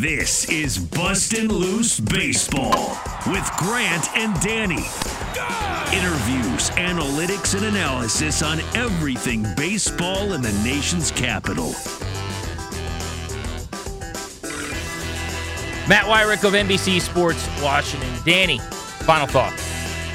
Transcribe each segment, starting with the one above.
This is Bustin' Loose Baseball with Grant and Danny. Interviews, analytics, and analysis on everything baseball in the nation's capital. Matt Weyrich of NBC Sports Washington. Danny, final thoughts.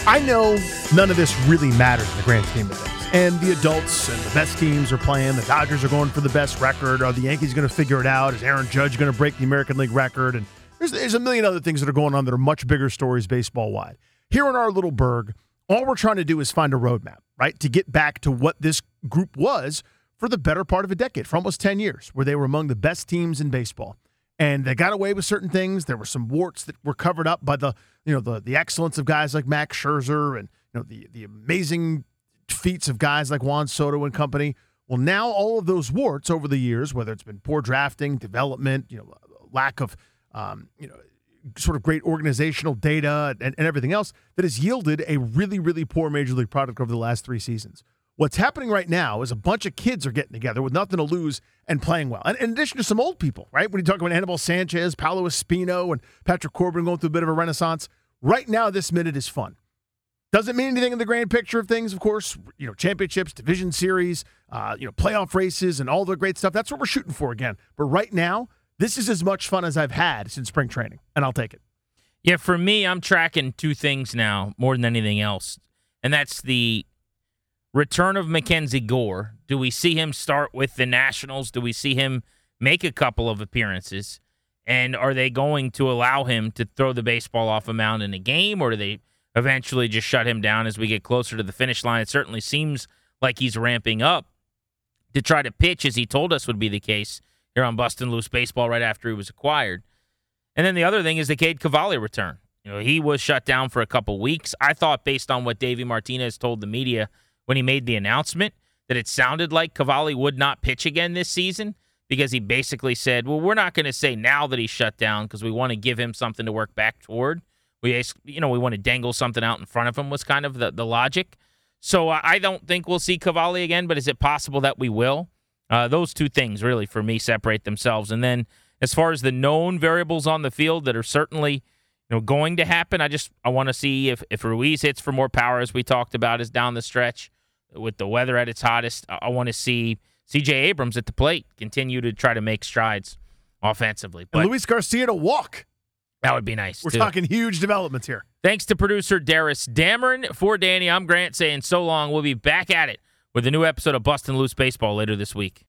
I know none of this really matters in the grand scheme of things. And the adults and the best teams are playing. The Dodgers are going for the best record. Are the Yankees going to figure it out? Is Aaron Judge going to break the American League record? And there's, there's a million other things that are going on that are much bigger stories baseball wide. Here in our little burg, all we're trying to do is find a roadmap, right? To get back to what this group was for the better part of a decade, for almost 10 years, where they were among the best teams in baseball and they got away with certain things. There were some warts that were covered up by the you know the the excellence of guys like Max Scherzer and you know the the amazing feats of guys like Juan Soto and company. Well, now all of those warts over the years, whether it's been poor drafting, development, you know, lack of um, you know sort of great organizational data and, and everything else, that has yielded a really really poor major league product over the last three seasons. What's happening right now is a bunch of kids are getting together with nothing to lose and playing well. And in addition to some old people, right? When you talk about Anibal Sanchez, Paolo Espino, and Patrick Corbin going through a bit of a renaissance, right now this minute is fun. Doesn't mean anything in the grand picture of things, of course. You know, championships, division series, uh, you know, playoff races, and all the great stuff. That's what we're shooting for again. But right now, this is as much fun as I've had since spring training, and I'll take it. Yeah, for me, I'm tracking two things now more than anything else, and that's the return of Mackenzie Gore. Do we see him start with the Nationals? Do we see him make a couple of appearances? And are they going to allow him to throw the baseball off a mound in a game, or do they eventually just shut him down as we get closer to the finish line? It certainly seems like he's ramping up to try to pitch, as he told us would be the case here on Bustin' Loose Baseball right after he was acquired. And then the other thing is the Cade Cavalli return. You know, he was shut down for a couple weeks. I thought, based on what Davey Martinez told the media, when he made the announcement that it sounded like Cavalli would not pitch again this season because he basically said, "Well, we're not going to say now that he's shut down because we want to give him something to work back toward. We, you know, we want to dangle something out in front of him." Was kind of the the logic. So I don't think we'll see Cavalli again, but is it possible that we will? Uh, those two things really for me separate themselves. And then as far as the known variables on the field that are certainly you know going to happen, I just I want to see if if Ruiz hits for more power as we talked about is down the stretch with the weather at its hottest. I want to see C.J. Abrams at the plate continue to try to make strides offensively. But and Luis Garcia to walk. That would be nice. We're too. talking huge developments here. Thanks to producer Darius Dameron. For Danny, I'm Grant saying so long. We'll be back at it with a new episode of Bustin' Loose Baseball later this week.